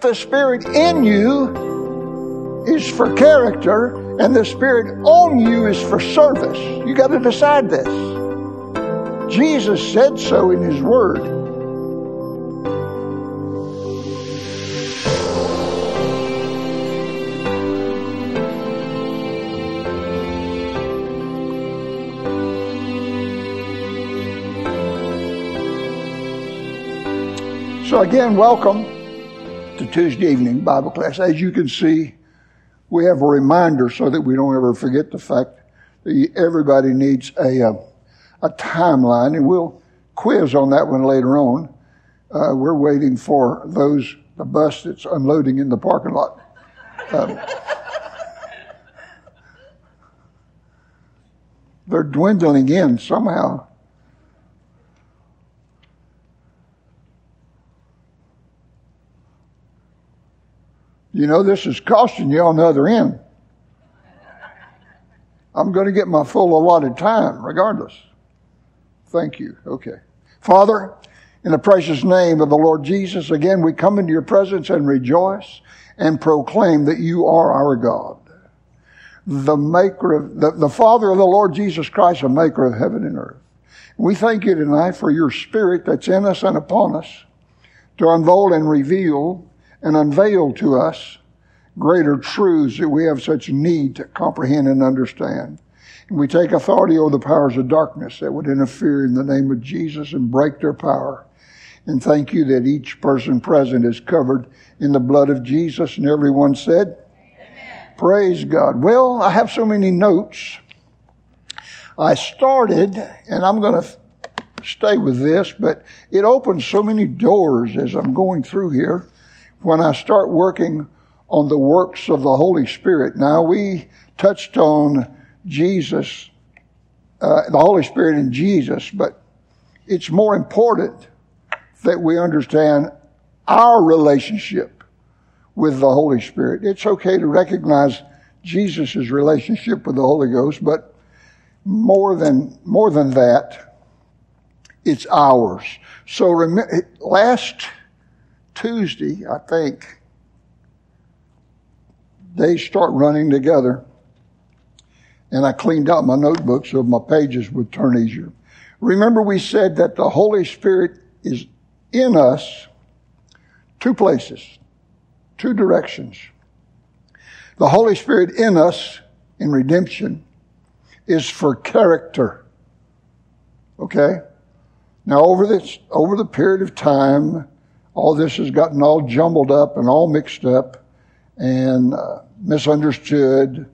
The Spirit in you is for character, and the Spirit on you is for service. You got to decide this. Jesus said so in His Word. So, again, welcome Tuesday evening Bible class. As you can see, we have a reminder so that we don't ever forget the fact that everybody needs a, uh, a timeline, and we'll quiz on that one later on. Uh, we're waiting for those, the bus that's unloading in the parking lot. Um, they're dwindling in somehow. You know, this is costing you on the other end. I'm going to get my full allotted time regardless. Thank you. Okay. Father, in the precious name of the Lord Jesus, again, we come into your presence and rejoice and proclaim that you are our God. The maker of, the, the Father of the Lord Jesus Christ, the maker of heaven and earth. We thank you tonight for your spirit that's in us and upon us to unfold and reveal and unveil to us greater truths that we have such need to comprehend and understand. And we take authority over the powers of darkness that would interfere in the name of Jesus and break their power. And thank you that each person present is covered in the blood of Jesus. And everyone said, Amen. Praise God. Well, I have so many notes. I started, and I'm going to stay with this, but it opens so many doors as I'm going through here when I start working on the works of the Holy Spirit. Now, we touched on Jesus, uh, the Holy Spirit in Jesus, but it's more important that we understand our relationship with the Holy Spirit. It's okay to recognize Jesus' relationship with the Holy Ghost, but more than, more than that, it's ours. So rem- last Tuesday, I think, they start running together. And I cleaned out my notebook so my pages would turn easier. Remember we said that the Holy Spirit is in us two places, two directions. The Holy Spirit in us in redemption is for character. Okay? Now over this, over the period of time, all this has gotten all jumbled up and all mixed up and uh, misunderstood.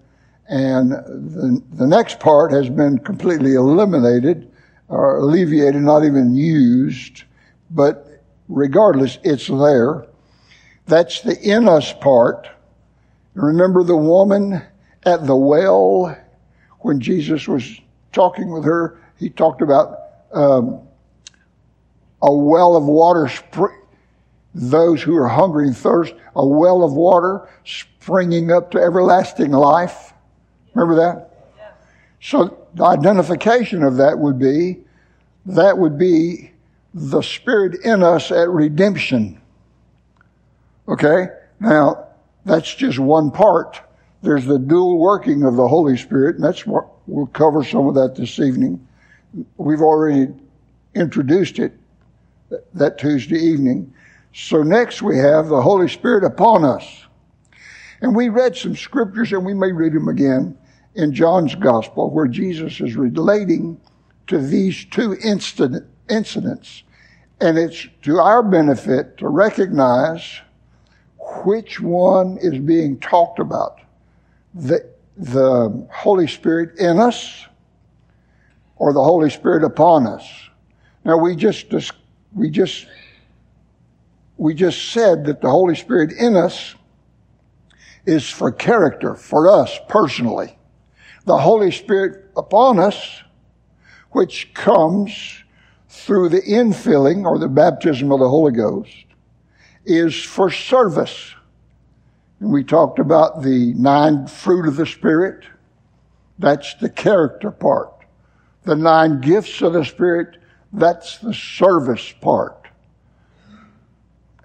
And the, the next part has been completely eliminated or alleviated, not even used. But regardless, it's there. That's the in us part. Remember the woman at the well when Jesus was talking with her? He talked about um, a well of water spring those who are hungry and thirst, a well of water springing up to everlasting life. Remember that? So the identification of that would be, that would be the Spirit in us at redemption. Okay? Now, that's just one part. There's the dual working of the Holy Spirit, and that's what we'll cover some of that this evening. We've already introduced it that Tuesday evening. So next we have the Holy Spirit upon us. And we read some scriptures and we may read them again in John's gospel where Jesus is relating to these two incident, incidents. And it's to our benefit to recognize which one is being talked about. The, the Holy Spirit in us or the Holy Spirit upon us. Now we just, we just we just said that the Holy Spirit in us is for character, for us personally. The Holy Spirit upon us, which comes through the infilling or the baptism of the Holy Ghost, is for service. And we talked about the nine fruit of the Spirit. That's the character part. The nine gifts of the Spirit, that's the service part.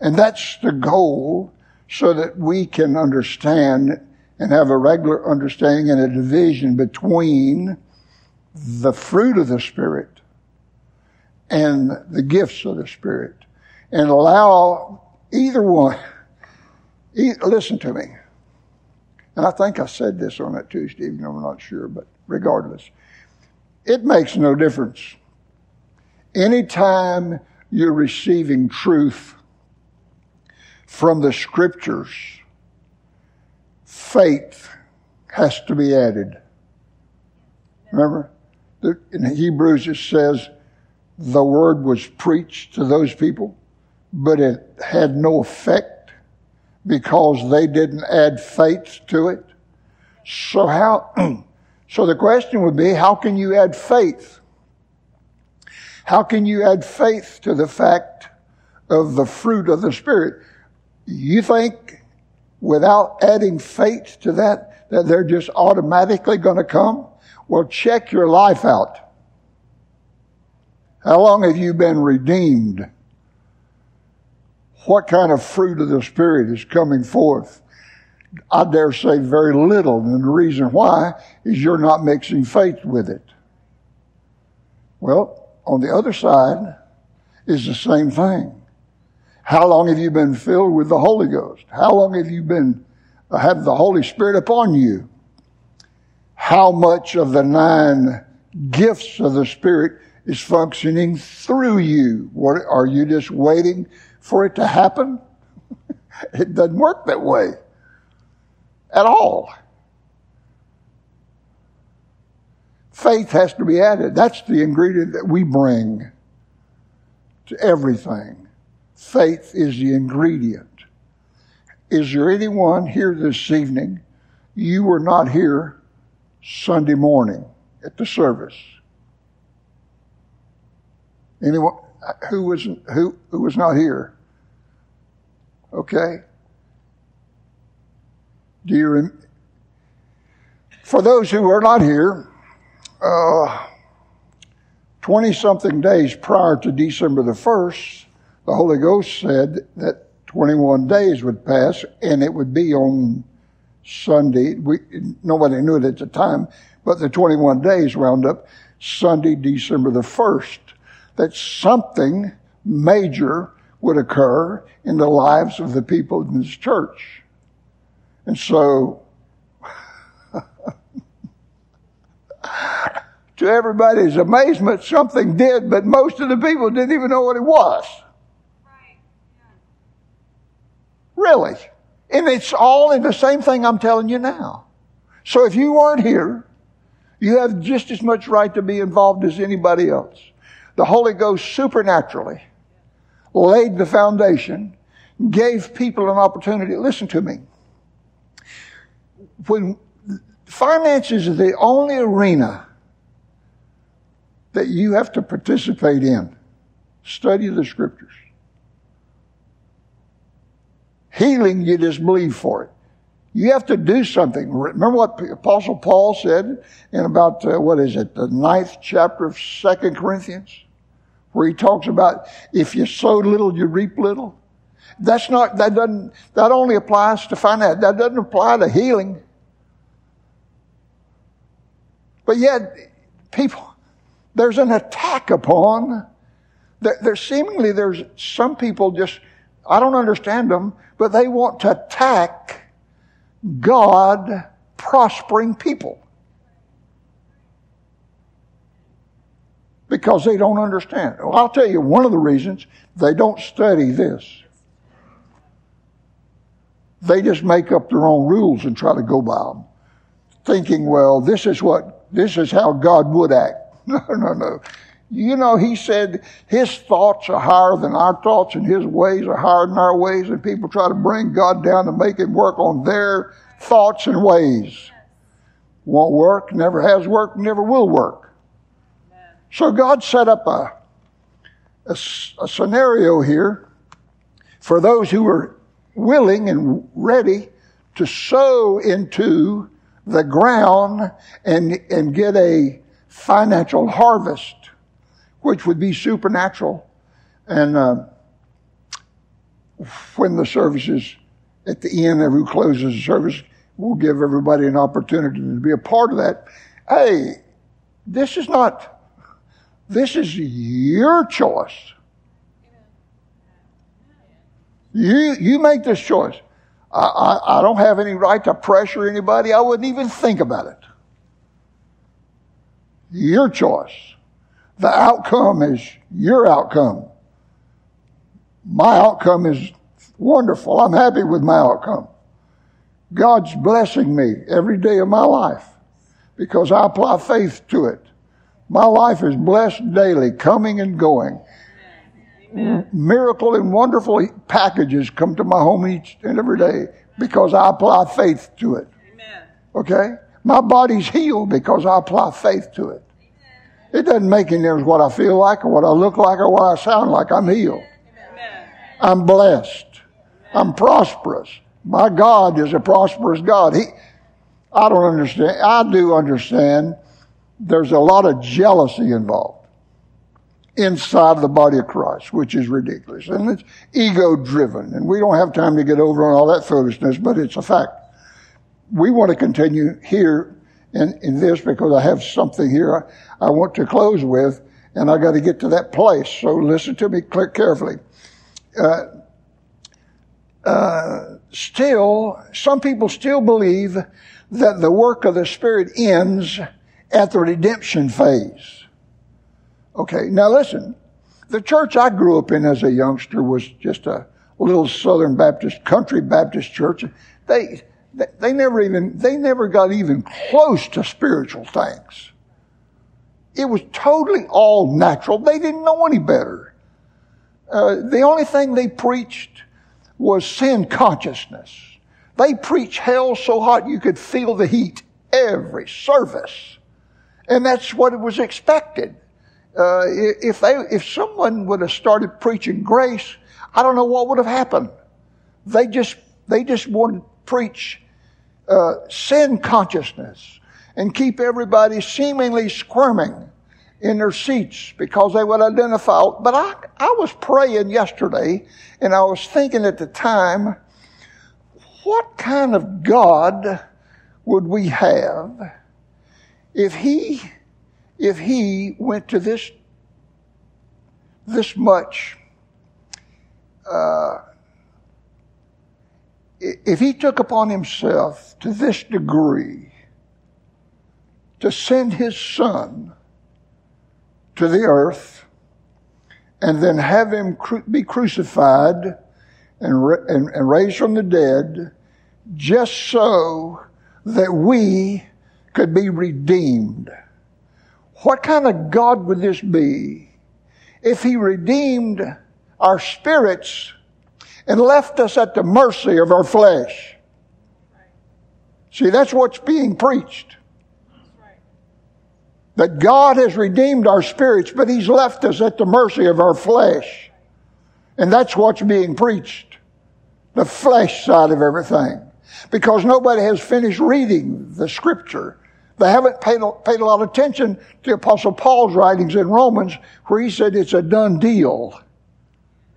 And that's the goal so that we can understand and have a regular understanding and a division between the fruit of the Spirit and the gifts of the Spirit and allow either one. listen to me. And I think I said this on that Tuesday evening, I'm not sure, but regardless, it makes no difference. Anytime you're receiving truth from the scriptures, faith has to be added. Remember? In Hebrews it says the word was preached to those people, but it had no effect because they didn't add faith to it. So how, so the question would be, how can you add faith? How can you add faith to the fact of the fruit of the Spirit? You think without adding faith to that, that they're just automatically going to come? Well, check your life out. How long have you been redeemed? What kind of fruit of the Spirit is coming forth? I dare say very little, and the reason why is you're not mixing faith with it. Well, on the other side is the same thing. How long have you been filled with the Holy Ghost? How long have you been, uh, have the Holy Spirit upon you? how much of the nine gifts of the Spirit is functioning through you. What, are you just waiting for it to happen? it doesn't work that way at all. Faith has to be added. That's the ingredient that we bring to everything. Faith is the ingredient. Is there anyone here this evening? You were not here Sunday morning at the service. Anyone who was who who was not here? Okay. Do you rem- for those who are not here? Twenty uh, something days prior to December the first, the Holy Ghost said that twenty one days would pass, and it would be on Sunday. We, nobody knew it at the time, but the 21 days wound up Sunday, December the 1st, that something major would occur in the lives of the people in this church. And so, to everybody's amazement, something did, but most of the people didn't even know what it was. Right. Yeah. Really. And it's all in the same thing I'm telling you now. So if you weren't here, you have just as much right to be involved as anybody else. The Holy Ghost supernaturally laid the foundation, gave people an opportunity. Listen to me. When finances is the only arena that you have to participate in, study the scriptures. Healing, you just believe for it. You have to do something. Remember what Apostle Paul said in about, uh, what is it, the ninth chapter of Second Corinthians? Where he talks about if you sow little, you reap little. That's not, that doesn't, that only applies to finance. That doesn't apply to healing. But yet, people, there's an attack upon, there, there's seemingly, there's some people just, I don't understand them, but they want to attack God prospering people. Because they don't understand. Well, I'll tell you one of the reasons they don't study this. They just make up their own rules and try to go by them. Thinking, well, this is what, this is how God would act. No, no, no. You know, he said his thoughts are higher than our thoughts and his ways are higher than our ways. And people try to bring God down to make him work on their thoughts and ways. Won't work, never has worked, never will work. So God set up a, a, a scenario here for those who are willing and ready to sow into the ground and, and get a financial harvest which would be supernatural. And uh, when the services at the end who closes the service, we'll give everybody an opportunity to be a part of that. Hey, this is not, this is your choice. You, you make this choice. I, I, I don't have any right to pressure anybody. I wouldn't even think about it. Your choice. The outcome is your outcome. My outcome is wonderful. I'm happy with my outcome. God's blessing me every day of my life because I apply faith to it. My life is blessed daily, coming and going. Miracle and wonderful packages come to my home each and every day because I apply faith to it. Amen. Okay? My body's healed because I apply faith to it. It doesn't make any difference what I feel like or what I look like or what I sound like. I'm healed. Amen. I'm blessed. I'm prosperous. My God is a prosperous God. He, I don't understand. I do understand there's a lot of jealousy involved inside of the body of Christ, which is ridiculous. And it's ego driven. And we don't have time to get over on all that foolishness, but it's a fact. We want to continue here in, in this because I have something here I, want to close with, and I got to get to that place. So listen to me carefully. Uh, uh, still, some people still believe that the work of the Spirit ends at the redemption phase. Okay, now listen. The church I grew up in as a youngster was just a little Southern Baptist, country Baptist church. They, they never even, they never got even close to spiritual things. It was totally all natural. They didn't know any better. Uh, the only thing they preached was sin consciousness. They preached hell so hot you could feel the heat every service. And that's what it was expected. Uh, if they, if someone would have started preaching grace, I don't know what would have happened. They just, they just wanted preach, uh, sin consciousness and keep everybody seemingly squirming in their seats because they would identify. But I, I was praying yesterday and I was thinking at the time, what kind of God would we have if he, if he went to this, this much, uh, if he took upon himself to this degree to send his son to the earth and then have him cru- be crucified and, and, and raised from the dead just so that we could be redeemed. What kind of God would this be if he redeemed our spirits and left us at the mercy of our flesh? See, that's what's being preached. That God has redeemed our spirits, but He's left us at the mercy of our flesh. And that's what's being preached. The flesh side of everything. Because nobody has finished reading the scripture. They haven't paid, paid a lot of attention to Apostle Paul's writings in Romans where he said it's a done deal.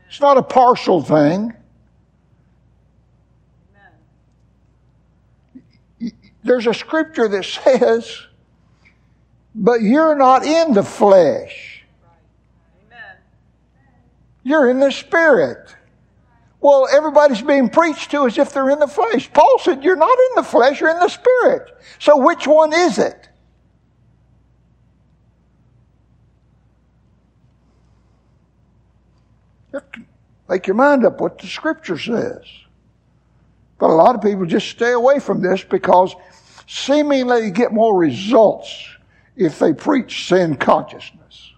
It's not a partial thing. There's a scripture that says but you're not in the flesh. You're in the spirit. Well, everybody's being preached to as if they're in the flesh. Paul said, You're not in the flesh, you're in the spirit. So which one is it? Make your mind up what the scripture says. But a lot of people just stay away from this because seemingly get more results if they preach sin consciousness.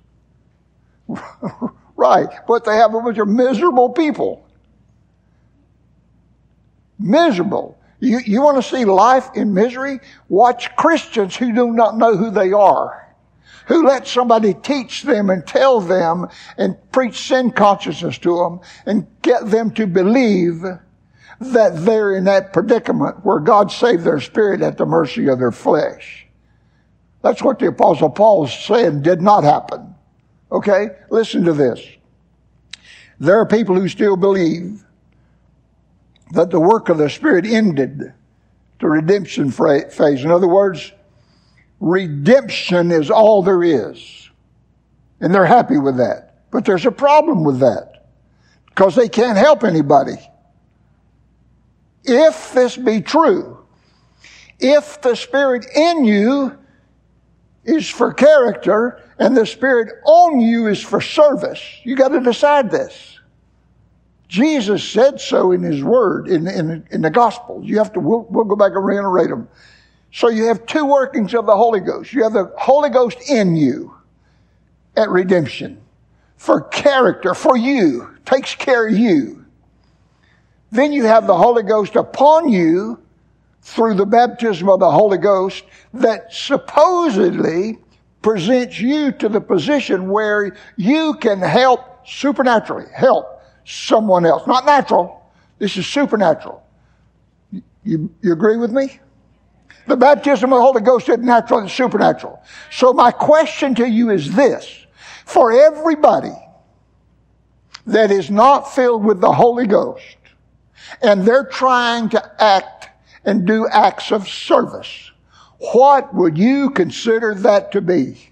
right. But they have a bunch of miserable people. Miserable. You, you want to see life in misery? Watch Christians who do not know who they are. Who let somebody teach them and tell them and preach sin consciousness to them and get them to believe that they're in that predicament where God saved their spirit at the mercy of their flesh. That's what the apostle Paul said did not happen. Okay? Listen to this. There are people who still believe that the work of the Spirit ended the redemption phase. In other words, redemption is all there is. And they're happy with that. But there's a problem with that because they can't help anybody. If this be true, if the Spirit in you is for character and the Spirit on you is for service, you got to decide this. Jesus said so in His Word, in, in, in the Gospels. You have to, we'll, we'll go back and reiterate them. So you have two workings of the Holy Ghost. You have the Holy Ghost in you at redemption for character, for you, takes care of you. Then you have the Holy Ghost upon you through the baptism of the Holy Ghost that supposedly presents you to the position where you can help supernaturally, help someone else. Not natural. This is supernatural. You, you agree with me? The baptism of the Holy Ghost is natural and supernatural. So my question to you is this. For everybody that is not filled with the Holy Ghost and they're trying to act and do acts of service, what would you consider that to be?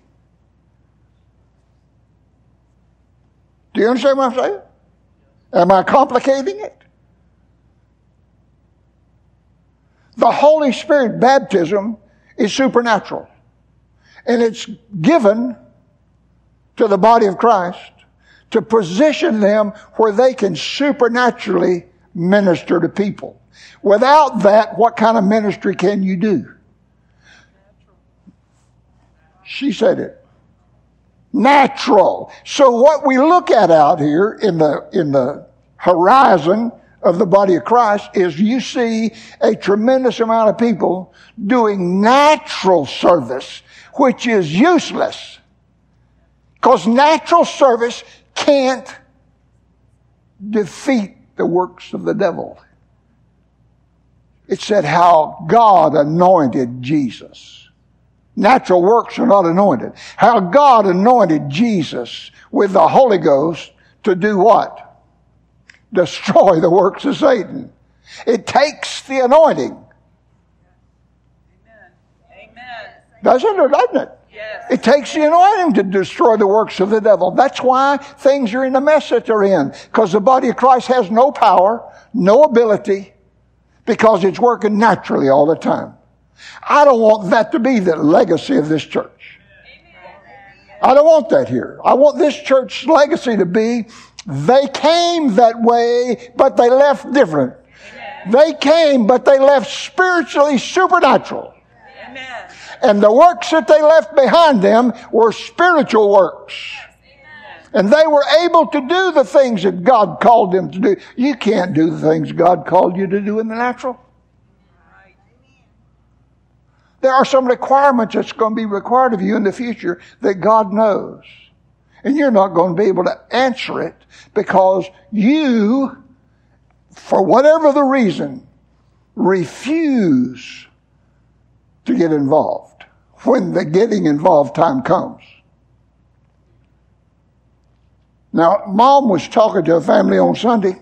Do you understand what I'm saying? Am I complicating it? The Holy Spirit baptism is supernatural. And it's given to the body of Christ to position them where they can supernaturally minister to people. Without that, what kind of ministry can you do? She said it natural. So what we look at out here in the, in the horizon of the body of Christ is you see a tremendous amount of people doing natural service, which is useless. Because natural service can't defeat the works of the devil. It said how God anointed Jesus. Natural works are not anointed. How God anointed Jesus with the Holy Ghost to do what? Destroy the works of Satan. It takes the anointing. Amen. Amen. Doesn't it, doesn't it? Yes. It takes the anointing to destroy the works of the devil. That's why things are in the mess that they're in. Because the body of Christ has no power, no ability, because it's working naturally all the time. I don't want that to be the legacy of this church. I don't want that here. I want this church's legacy to be they came that way, but they left different. They came, but they left spiritually supernatural. Amen. And the works that they left behind them were spiritual works. And they were able to do the things that God called them to do. You can't do the things God called you to do in the natural. There are some requirements that's going to be required of you in the future that God knows. And you're not going to be able to answer it because you, for whatever the reason, refuse to get involved when the getting involved time comes. Now, mom was talking to a family on Sunday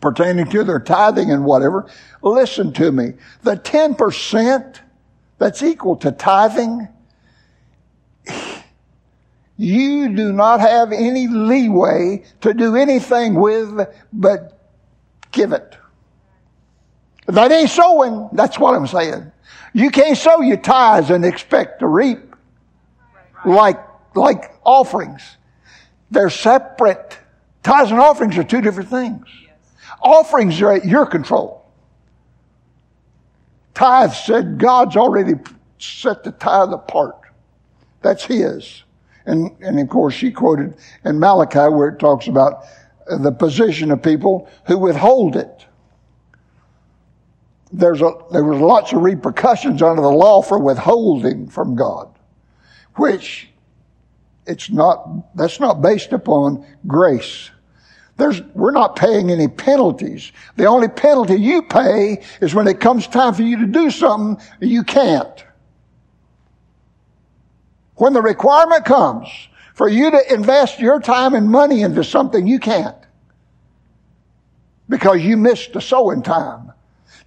pertaining to their tithing and whatever. Listen to me. The 10% that's equal to tithing, you do not have any leeway to do anything with but give it. That ain't sowing. That's what I'm saying. You can't sow your tithes and expect to reap like, like offerings. They're separate. Tithes and offerings are two different things. Offerings are at your control. Tithe said God's already set the tithe apart. That's His. And, and of course, she quoted in Malachi where it talks about the position of people who withhold it. There's a, there was lots of repercussions under the law for withholding from God, which it's not, that's not based upon grace. There's, we're not paying any penalties. The only penalty you pay is when it comes time for you to do something, you can't. When the requirement comes for you to invest your time and money into something, you can't. because you missed the sowing time.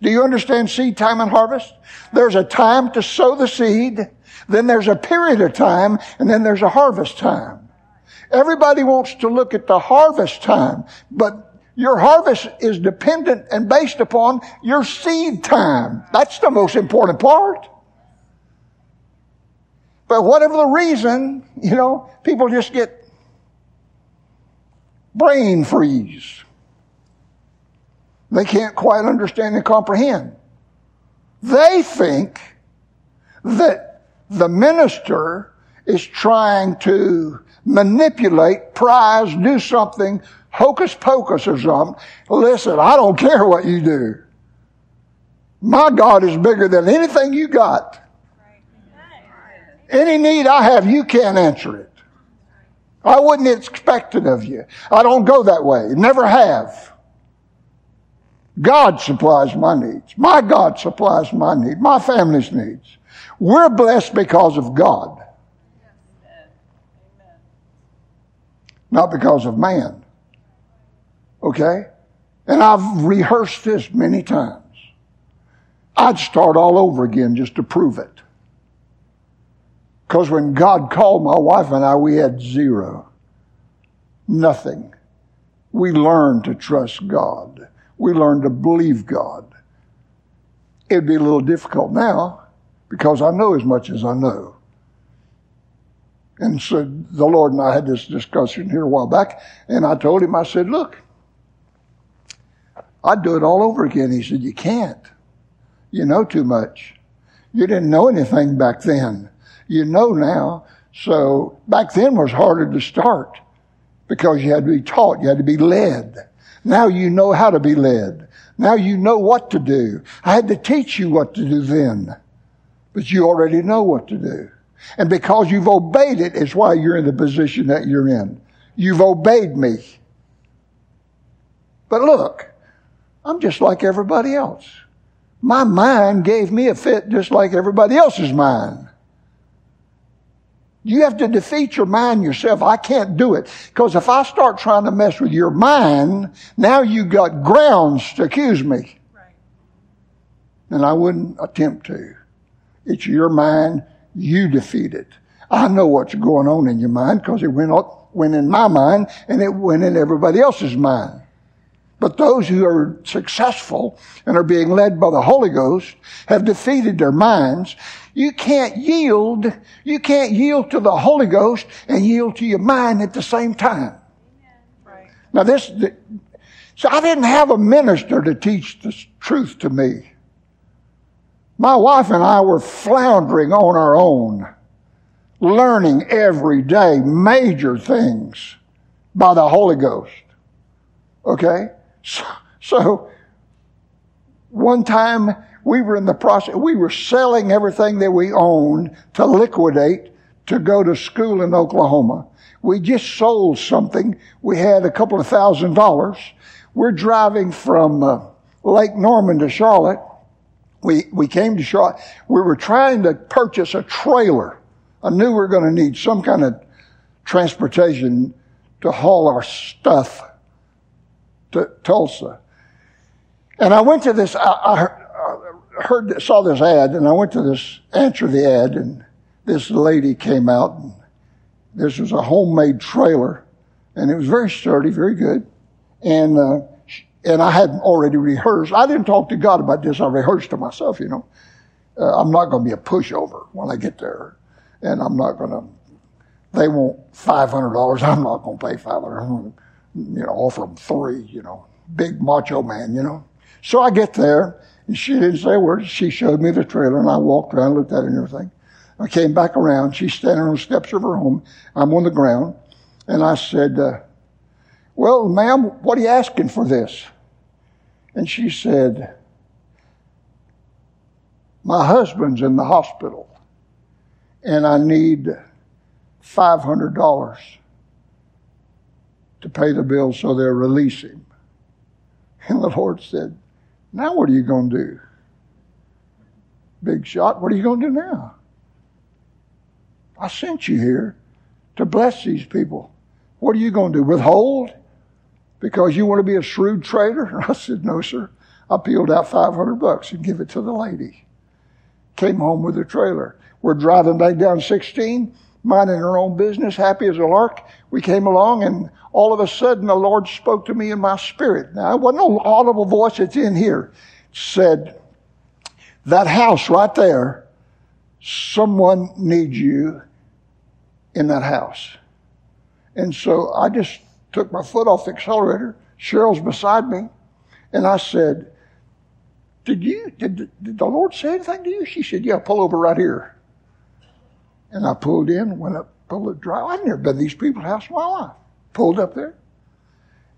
Do you understand seed time and harvest? There's a time to sow the seed, then there's a period of time, and then there's a harvest time. Everybody wants to look at the harvest time, but your harvest is dependent and based upon your seed time. That's the most important part. But whatever the reason, you know, people just get brain freeze. They can't quite understand and comprehend. They think that the minister is trying to manipulate, prize, do something, hocus pocus or something. Listen, I don't care what you do. My God is bigger than anything you got. Any need I have, you can't answer it. I wouldn't expect it of you. I don't go that way. Never have. God supplies my needs. My God supplies my need, My family's needs. We're blessed because of God. Not because of man. Okay? And I've rehearsed this many times. I'd start all over again just to prove it. Because when God called my wife and I, we had zero. Nothing. We learned to trust God. We learned to believe God. It'd be a little difficult now because I know as much as I know. And so the Lord and I had this discussion here a while back, and I told him, I said, look, I'd do it all over again. He said, you can't. You know too much. You didn't know anything back then you know now. So back then was harder to start because you had to be taught, you had to be led. Now you know how to be led. Now you know what to do. I had to teach you what to do then, but you already know what to do. And because you've obeyed it is why you're in the position that you're in. You've obeyed me. But look, I'm just like everybody else. My mind gave me a fit just like everybody else's mind. You have to defeat your mind yourself. I can't do it. Because if I start trying to mess with your mind, now you've got grounds to accuse me. Right. And I wouldn't attempt to. It's your mind. You defeat it. I know what's going on in your mind because it went, up, went in my mind and it went in everybody else's mind. But those who are successful and are being led by the Holy Ghost have defeated their minds. You can't yield, you can't yield to the Holy Ghost and yield to your mind at the same time. Right. Now this, so I didn't have a minister to teach the truth to me. My wife and I were floundering on our own, learning every day major things by the Holy Ghost. Okay? So, so one time we were in the process, we were selling everything that we owned to liquidate to go to school in Oklahoma. We just sold something. We had a couple of thousand dollars. We're driving from uh, Lake Norman to Charlotte. We, we came to Charlotte. We were trying to purchase a trailer. I knew we were going to need some kind of transportation to haul our stuff to Tulsa. And I went to this, I, I heard, saw this ad, and I went to this, answer the ad, and this lady came out, and this was a homemade trailer, and it was very sturdy, very good. And, uh, and I hadn't already rehearsed. I didn't talk to God about this. I rehearsed to myself, you know. Uh, I'm not going to be a pushover when I get there. And I'm not going to, they want $500. I'm not going to pay 500 you know, offer them three, you know, big macho man, you know. So I get there, and she didn't say a word. She showed me the trailer, and I walked around, looked at it and everything. I came back around. She's standing on the steps of her home. I'm on the ground, and I said, uh, well, ma'am, what are you asking for this? And she said, my husband's in the hospital, and I need $500 to pay the bill so they'll release him. And the Lord said, Now what are you going to do? Big shot, what are you going to do now? I sent you here to bless these people. What are you going to do? Withhold? because you want to be a shrewd trader? I said, no, sir. I peeled out 500 bucks and give it to the lady. Came home with the trailer. We're driving back down 16, minding our own business, happy as a lark. We came along and all of a sudden the Lord spoke to me in my spirit. Now, it wasn't no audible voice that's in here. Said, that house right there, someone needs you in that house. And so I just took my foot off the accelerator. Cheryl's beside me. And I said, did you, did, did the Lord say anything to you? She said, yeah, pull over right here. And I pulled in, went up, pulled the drive. I've never been to these people's house in my life. Pulled up there.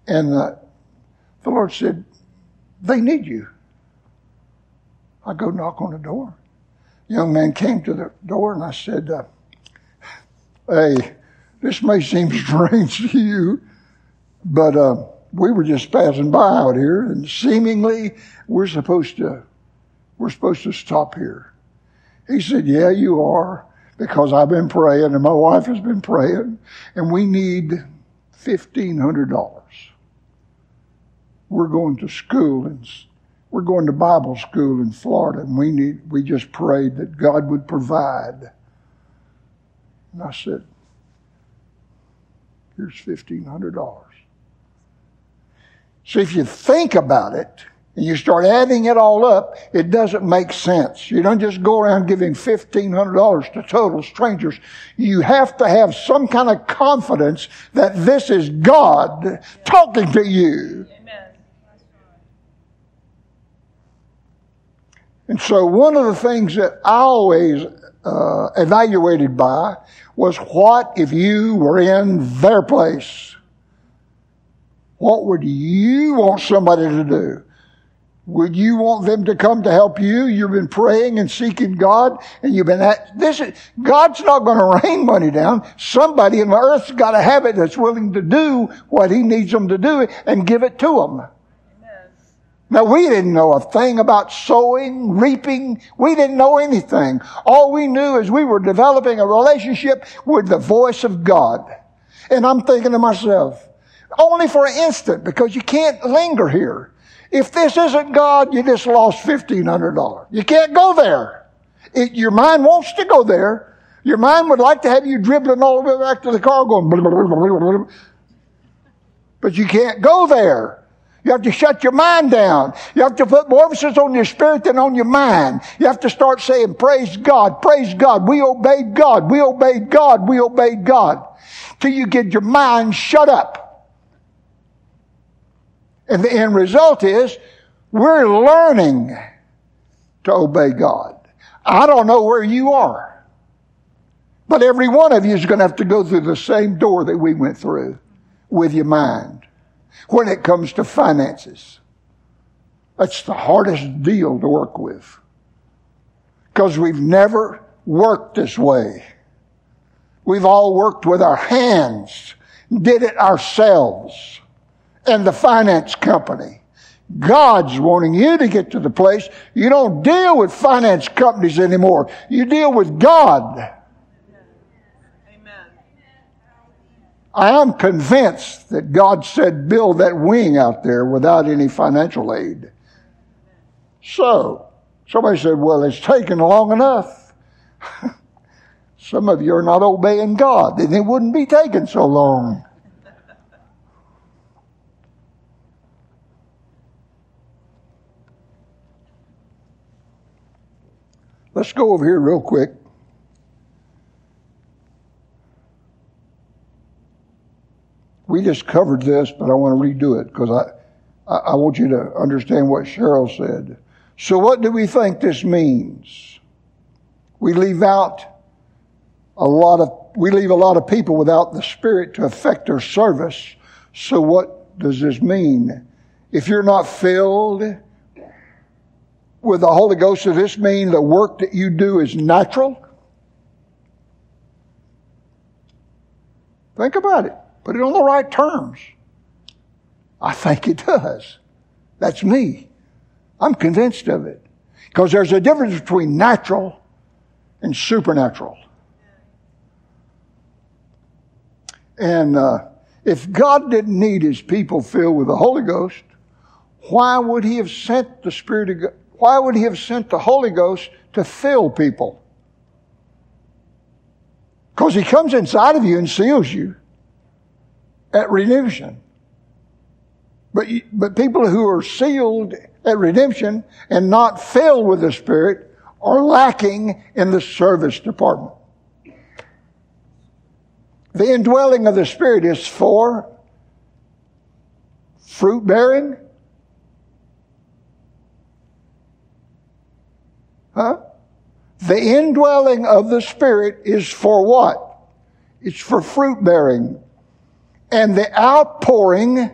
And uh, the Lord said, they need you. I go knock on the door. young man came to the door and I said, uh, hey, this may seem strange to you, but uh, we were just passing by out here, and seemingly we're supposed to we're supposed to stop here. He said, "Yeah, you are, because I've been praying, and my wife has been praying, and we need fifteen hundred dollars. We're going to school and we're going to Bible school in Florida, and we need we just prayed that God would provide." And I said, Here's $1,500. So if you think about it, and you start adding it all up, it doesn't make sense. You don't just go around giving $1,500 to total strangers. You have to have some kind of confidence that this is God talking to you. Amen. And so one of the things that I always uh, evaluated by was what if you were in their place? What would you want somebody to do? Would you want them to come to help you? You've been praying and seeking God and you've been at, this is, God's not going to rain money down. Somebody in the earth's got to have it that's willing to do what he needs them to do and give it to them. Now we didn't know a thing about sowing, reaping. We didn't know anything. All we knew is we were developing a relationship with the voice of God. And I'm thinking to myself, only for an instant, because you can't linger here. If this isn't God, you just lost $1,500. You can't go there. It, your mind wants to go there. Your mind would like to have you dribbling all the way back to the car going, blah, blah, blah, but you can't go there. You have to shut your mind down. You have to put more emphasis on your spirit than on your mind. You have to start saying, praise God, praise God. We obeyed God. We obeyed God. We obeyed God. Till you get your mind shut up. And the end result is we're learning to obey God. I don't know where you are. But every one of you is going to have to go through the same door that we went through with your mind when it comes to finances. That's the hardest deal to work with. Because we've never worked this way. We've all worked with our hands, did it ourselves, and the finance company. God's wanting you to get to the place you don't deal with finance companies anymore. You deal with God. Amen. I am convinced that God said build that wing out there without any financial aid. So, somebody said, well, it's taken long enough. Some of you are not obeying God, then it wouldn't be taking so long. Let's go over here real quick we just covered this, but I want to redo it because I, I, I want you to understand what Cheryl said. So what do we think this means? We leave out a lot of, we leave a lot of people without the Spirit to affect their service. So what does this mean? If you're not filled with the Holy Ghost, does this mean the work that you do is natural? Think about it. Put it on the right terms. I think it does. That's me. I'm convinced of it. Because there's a difference between natural and supernatural. And uh, If God didn't need his people filled with the Holy Ghost, why would he have sent the Spirit of God? Why would he have sent the Holy Ghost to fill people? Because he comes inside of you and seals you at redemption. But, but people who are sealed at redemption and not filled with the Spirit are lacking in the service department. The indwelling of the Spirit is for fruit bearing. Huh? The indwelling of the Spirit is for what? It's for fruit bearing. And the outpouring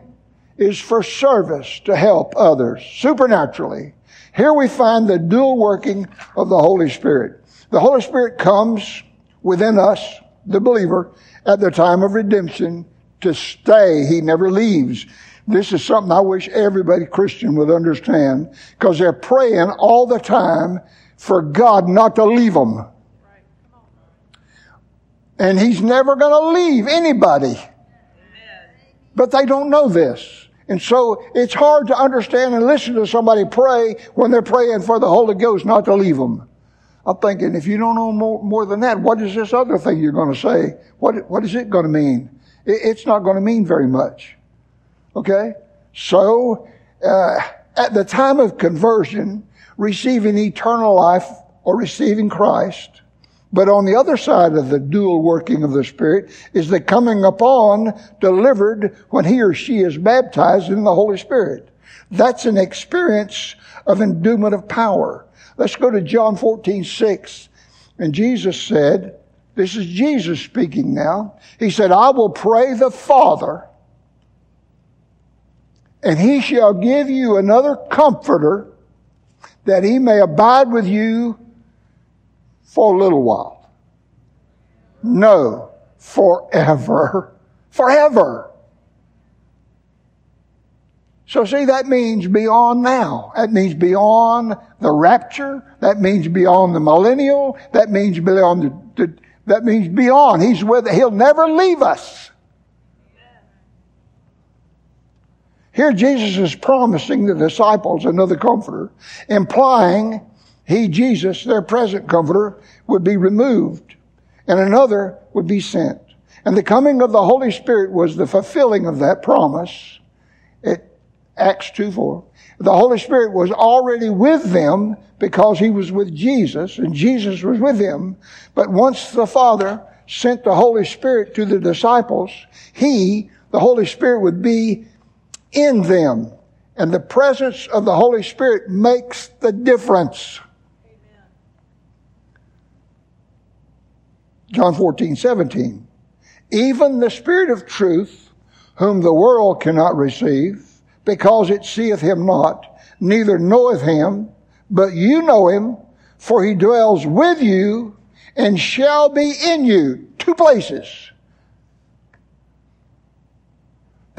is for service to help others supernaturally. Here we find the dual working of the Holy Spirit. The Holy Spirit comes within us, the believer, at the time of redemption to stay. He never leaves. This is something I wish everybody Christian would understand because they're praying all the time for God not to leave them. And He's never going to leave anybody. But they don't know this. And so it's hard to understand and listen to somebody pray when they're praying for the Holy Ghost not to leave them. I'm thinking, if you don't know more, more than that, what is this other thing you're going to say? What, what is it going to mean? It, it's not going to mean very much. Okay? So, uh, at the time of conversion, receiving eternal life or receiving Christ, but on the other side of the dual working of the Spirit is the coming upon delivered when he or she is baptized in the Holy Spirit. That's an experience of endowment of power. Let's go to John 14, 6. And Jesus said, this is Jesus speaking now. He said, I will pray the Father, and he shall give you another comforter that he may abide with you for a little while. No, forever. Forever. So see, that means beyond now. That means beyond the rapture. That means beyond the millennial. That means beyond the, the that means beyond. He's with, he'll never leave us. Here Jesus is promising the disciples another comforter, implying he, Jesus, their present comforter, would be removed and another would be sent. And the coming of the Holy Spirit was the fulfilling of that promise. It, Acts 2 4. The Holy Spirit was already with them because he was with Jesus and Jesus was with him. But once the Father sent the Holy Spirit to the disciples, he, the Holy Spirit would be in them. And the presence of the Holy Spirit makes the difference. John 14, 17. Even the Spirit of truth, whom the world cannot receive, because it seeth him not, neither knoweth him, but you know him, for he dwells with you and shall be in you. Two places.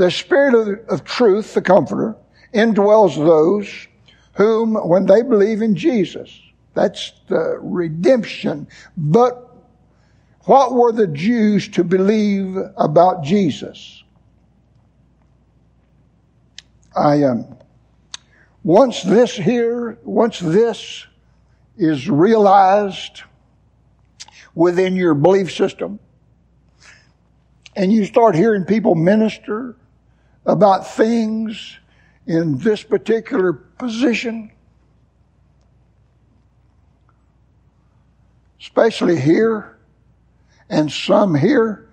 The Spirit of, of truth, the Comforter, indwells those whom, when they believe in Jesus, that's the redemption. But what were the Jews to believe about Jesus? I um, once this here, once this is realized within your belief system, and you start hearing people minister about things in this particular position, especially here, and some here.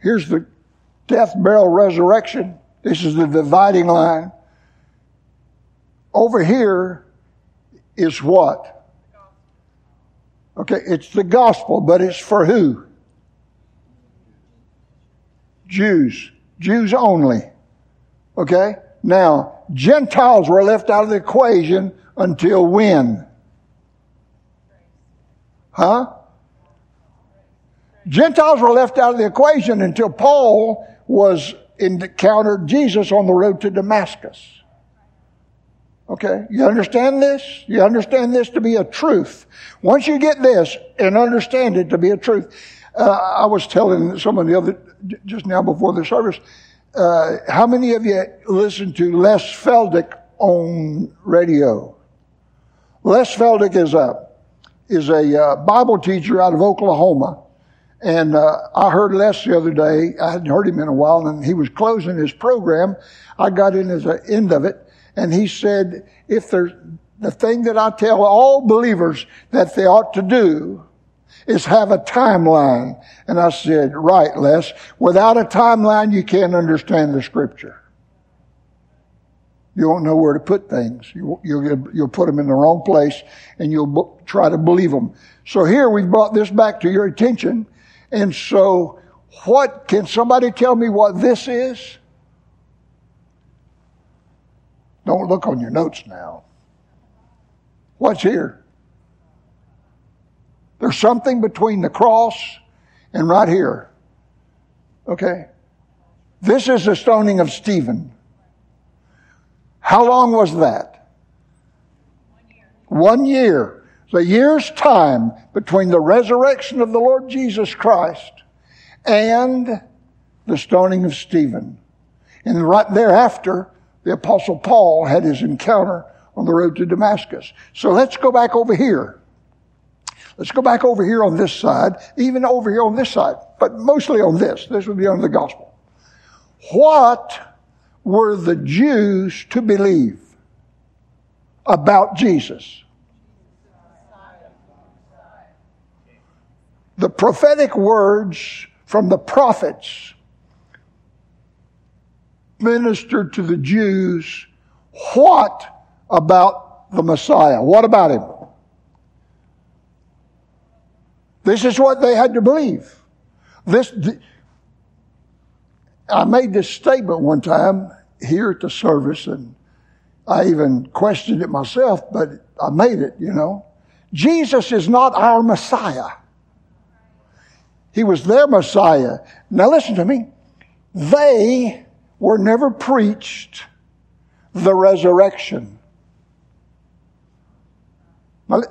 Here's the death, burial, resurrection. This is the dividing line. Over here is what? Okay, it's the gospel, but it's for who? Jews. Jews only. Okay? Now, Gentiles were left out of the equation until when? Huh? Gentiles were left out of the equation until Paul was encountered Jesus on the road to Damascus. Okay, you understand this? You understand this to be a truth. Once you get this and understand it to be a truth, Uh, I was telling someone the other, just now before the service, uh, how many of you listen to Les Feldick on radio? Les Feldick is a, is a uh, Bible teacher out of Oklahoma. And uh, I heard Les the other day. I hadn't heard him in a while, and he was closing his program. I got in at the end of it, and he said, "If there's the thing that I tell all believers that they ought to do is have a timeline. And I said, right, Les, without a timeline, you can't understand the scripture. You won't know where to put things. You, will you'll put them in the wrong place and you'll try to believe them. So here we've brought this back to your attention. And so what, can somebody tell me what this is? Don't look on your notes now. What's here? There's something between the cross and right here. Okay? This is the stoning of Stephen. How long was that? One year. One year. The year's time between the resurrection of the Lord Jesus Christ and the stoning of Stephen. And right thereafter, the apostle Paul had his encounter on the road to Damascus. So let's go back over here. Let's go back over here on this side, even over here on this side, but mostly on this. This would be under the gospel. What were the Jews to believe about Jesus? The prophetic words from the prophets ministered to the Jews what about the Messiah? What about him? This is what they had to believe. This, I made this statement one time here at the service, and I even questioned it myself, but I made it, you know. Jesus is not our Messiah. He was their Messiah. Now listen to me. They were never preached the resurrection.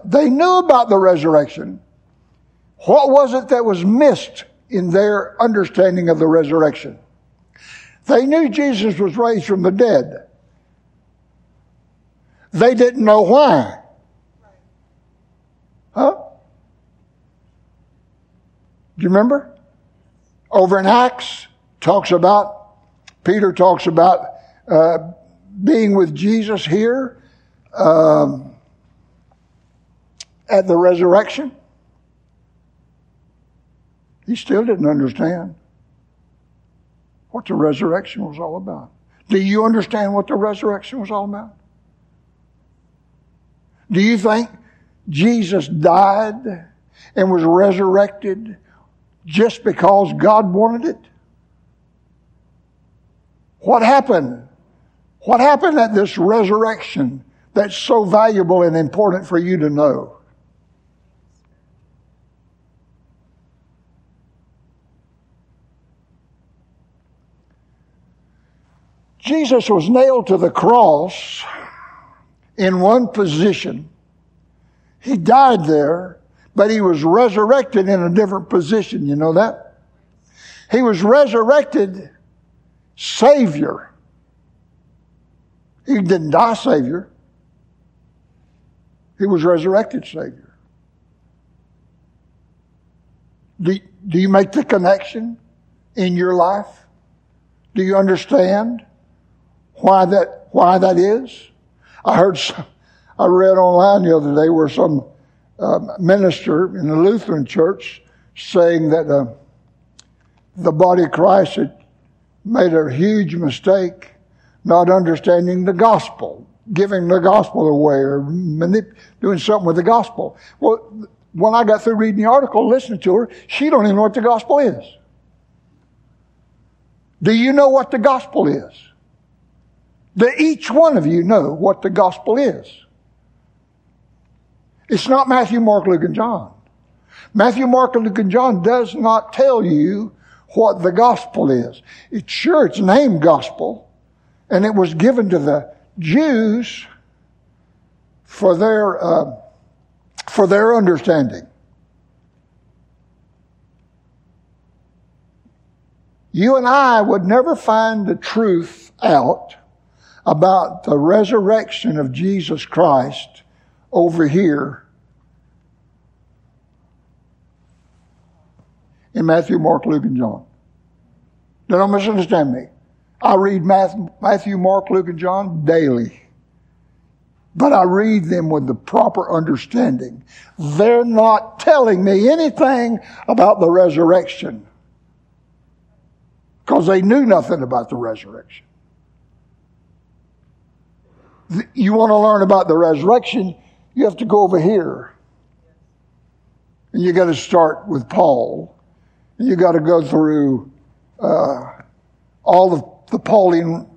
They knew about the resurrection, what was it that was missed in their understanding of the resurrection? They knew Jesus was raised from the dead. They didn't know why. Huh? Do you remember? Over in Acts, talks about, Peter talks about uh, being with Jesus here um, at the resurrection. He still didn't understand what the resurrection was all about. Do you understand what the resurrection was all about? Do you think Jesus died and was resurrected just because God wanted it? What happened? What happened at this resurrection that's so valuable and important for you to know? Jesus was nailed to the cross in one position. He died there, but he was resurrected in a different position. You know that? He was resurrected Savior. He didn't die Savior. He was resurrected Savior. Do, do you make the connection in your life? Do you understand? Why that, why that is? I heard, I read online the other day where some uh, minister in the Lutheran church saying that uh, the body of Christ had made a huge mistake not understanding the gospel, giving the gospel away or manip- doing something with the gospel. Well, when I got through reading the article, listening to her, she don't even know what the gospel is. Do you know what the gospel is? That each one of you know what the gospel is. It's not Matthew, Mark, Luke, and John. Matthew, Mark, Luke, and John does not tell you what the gospel is. It's sure it's named gospel, and it was given to the Jews for their uh, for their understanding. You and I would never find the truth out about the resurrection of Jesus Christ over here in Matthew, Mark, Luke, and John. Don't misunderstand me. I read Matthew, Mark, Luke, and John daily. But I read them with the proper understanding. They're not telling me anything about the resurrection. Because they knew nothing about the resurrection. You want to learn about the resurrection, you have to go over here. And you got to start with Paul. You got to go through uh, all the the Pauline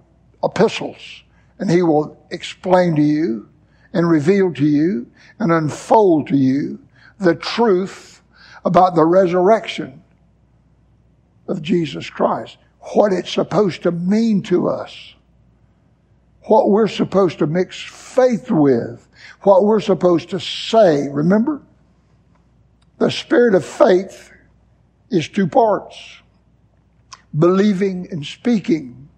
epistles, and he will explain to you and reveal to you and unfold to you the truth about the resurrection of Jesus Christ, what it's supposed to mean to us, what we're supposed to mix faith with, what we're supposed to say. Remember? The spirit of faith is two parts believing and speaking.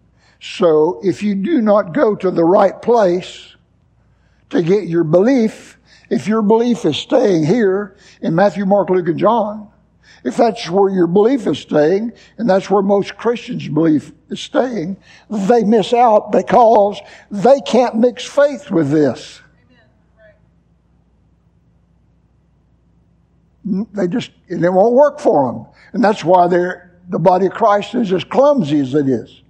So if you do not go to the right place to get your belief, if your belief is staying here in Matthew, Mark, Luke, and John, if that's where your belief is staying, and that's where most Christians' belief is staying, they miss out because they can't mix faith with this. Hmm, they just, and it won't work for them. And that's why the body of Christ is as clumsy as it is.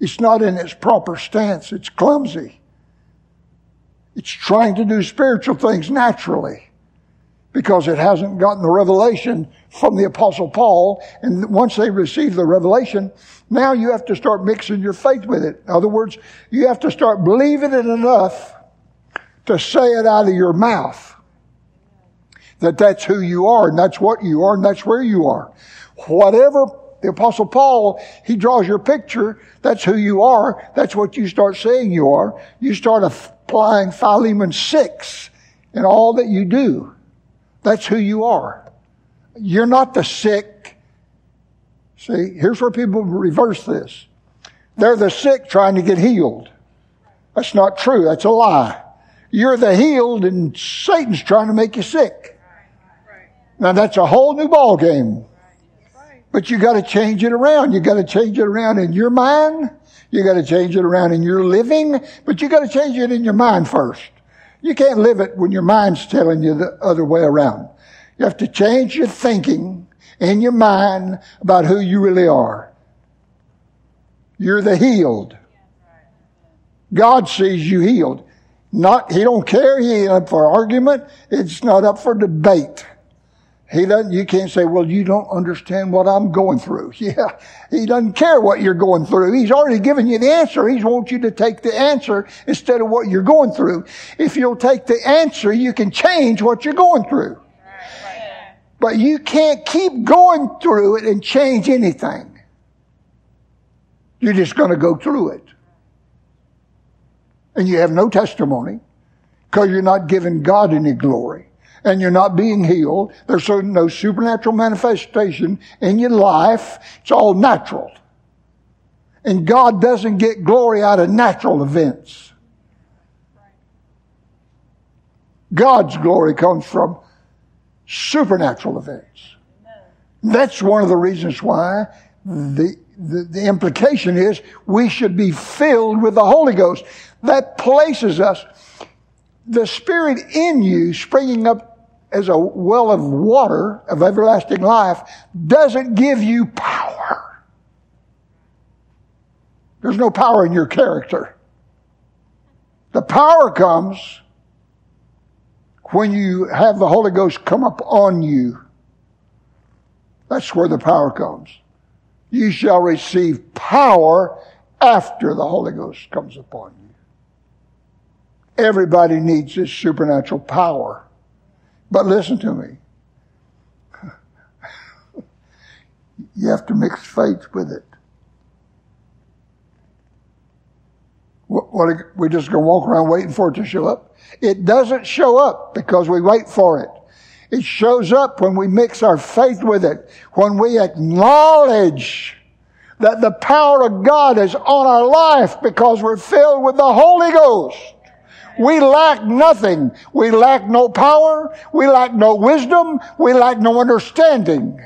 It's not in its proper stance. It's clumsy. It's trying to do spiritual things naturally because it hasn't gotten the revelation from the apostle Paul. And once they receive the revelation, now you have to start mixing your faith with it. In other words, you have to start believing it enough to say it out of your mouth. That that's who you are and that's what you are and that's where you are. Whatever the apostle Paul, he draws your picture. That's who you are. That's what you start saying you are. You start applying Philemon 6 in all that you do. That's who you are. You're not the sick. See, here's where people reverse this. They're the sick trying to get healed. That's not true. That's a lie. You're the healed and Satan's trying to make you sick. Now that's a whole new ball game. But you got to change it around. You got to change it around in your mind. You got to change it around in your living, but you got to change it in your mind first. You can't live it when your mind's telling you the other way around. You have to change your thinking in your mind about who you really are. You're the healed. God sees you healed. Not, he don't care. He ain't up for argument. It's not up for debate. He doesn't, you can't say, well, you don't understand what I'm going through. Yeah. He doesn't care what you're going through. He's already given you the answer. He wants you to take the answer instead of what you're going through. If you'll take the answer, you can change what you're going through. But you can't keep going through it and change anything. You're just going to go through it. And you have no testimony because you're not giving God any glory and you're not being healed. There's no supernatural manifestation in your life. It's all natural. And God doesn't get glory out of natural events. God's glory comes from supernatural events. That's one of the reasons why the, the, the, implication is we should be filled with the Holy Ghost. That places us, the Spirit in you springing up as a well of water of everlasting life doesn't give you power. There's no power in your character. The power comes when you have the Holy Ghost come up on you. That's where the power comes. You shall receive power after the Holy Ghost comes upon you. Everybody needs this supernatural power. But listen to me. you have to mix faith with it. What, what we just gonna walk around waiting for it to show up? It doesn't show up because we wait for it. It shows up when we mix our faith with it, when we acknowledge that the power of God is on our life because we're filled with the Holy Ghost. We lack nothing. We lack no power. We lack no wisdom. We lack no understanding.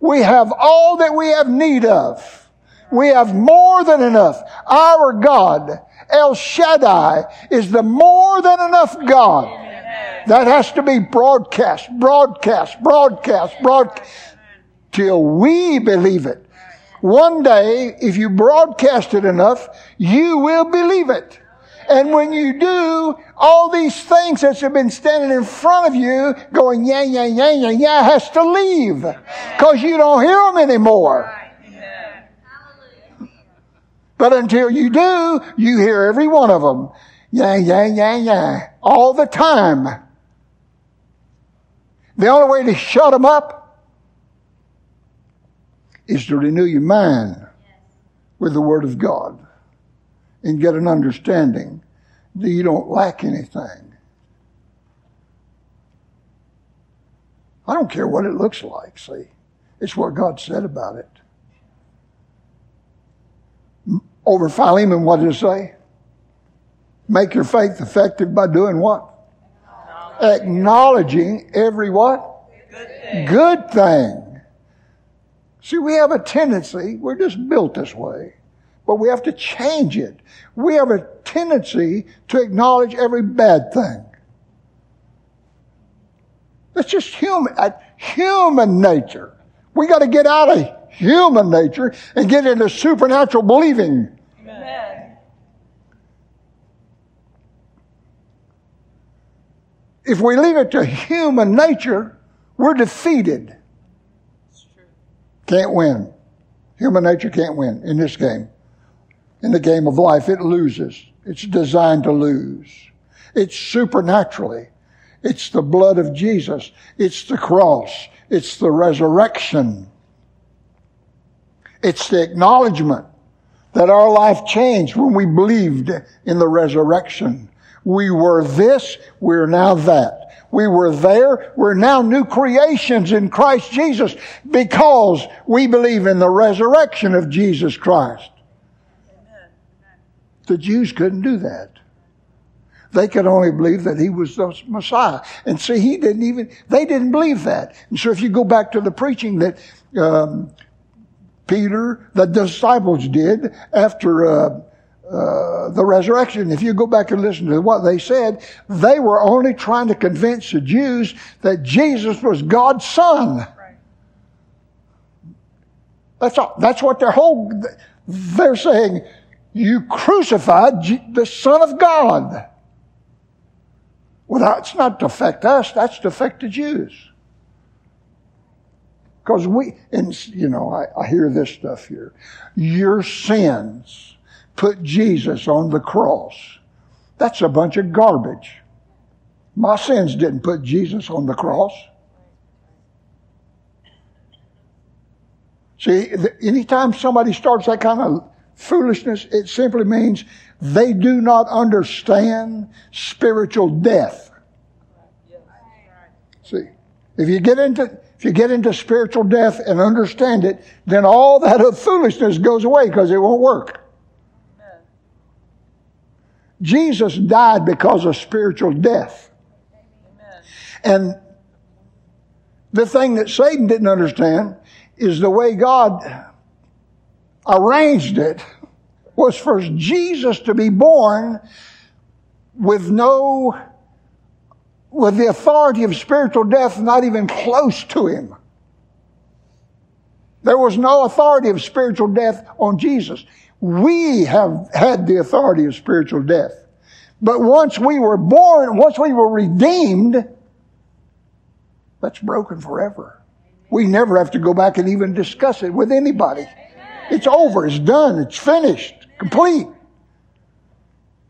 We have all that we have need of. We have more than enough. Our God, El Shaddai, is the more than enough God. That has to be broadcast, broadcast, broadcast, broadcast, till we believe it. One day, if you broadcast it enough, you will believe it. And when you do, all these things that have been standing in front of you going, yeah, yeah, yeah, yeah, yeah, has to leave. Cause you don't hear them anymore. But until you do, you hear every one of them. Yeah, yeah, yeah, yeah. All the time. The only way to shut them up is to renew your mind with the Word of God and get an understanding that you don't lack anything. I don't care what it looks like, see. It's what God said about it. Over Philemon, what did it say? Make your faith effective by doing what? Acknowledging every what? Good thing. Good thing. See, we have a tendency, we're just built this way, but we have to change it. We have a tendency to acknowledge every bad thing. That's just human, uh, human nature. We got to get out of human nature and get into supernatural believing. Amen. If we leave it to human nature, we're defeated. Can't win. Human nature can't win in this game. In the game of life, it loses. It's designed to lose. It's supernaturally. It's the blood of Jesus. It's the cross. It's the resurrection. It's the acknowledgement that our life changed when we believed in the resurrection. We were this, we're now that. We were there, we're now new creations in Christ Jesus because we believe in the resurrection of Jesus Christ. The Jews couldn't do that. They could only believe that he was the Messiah. And see, he didn't even, they didn't believe that. And so if you go back to the preaching that um, Peter, the disciples did after uh, uh, the resurrection. If you go back and listen to what they said, they were only trying to convince the Jews that Jesus was God's son. That's all. That's what their whole. They're saying, "You crucified the Son of God." Well, that's not to affect us. That's to affect the Jews. Because we, and you know, I, I hear this stuff here. Your sins put Jesus on the cross. That's a bunch of garbage. My sins didn't put Jesus on the cross. See, anytime somebody starts that kind of foolishness, it simply means they do not understand spiritual death. See, if you get into if you get into spiritual death and understand it, then all that foolishness goes away because it won't work. Jesus died because of spiritual death. And the thing that Satan didn't understand is the way God arranged it was for Jesus to be born with no with the authority of spiritual death not even close to him. There was no authority of spiritual death on Jesus. We have had the authority of spiritual death. But once we were born, once we were redeemed, that's broken forever. We never have to go back and even discuss it with anybody. It's over. It's done. It's finished. Complete.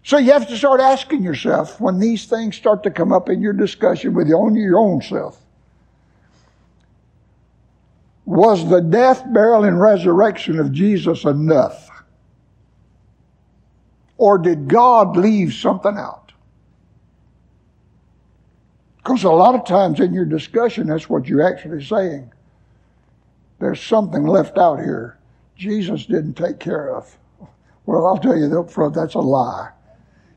So you have to start asking yourself when these things start to come up in your discussion with your own, self. Was the death, burial, and resurrection of Jesus enough? Or did God leave something out? Because a lot of times in your discussion, that's what you're actually saying. There's something left out here Jesus didn't take care of. Well, I'll tell you up front, that's a lie.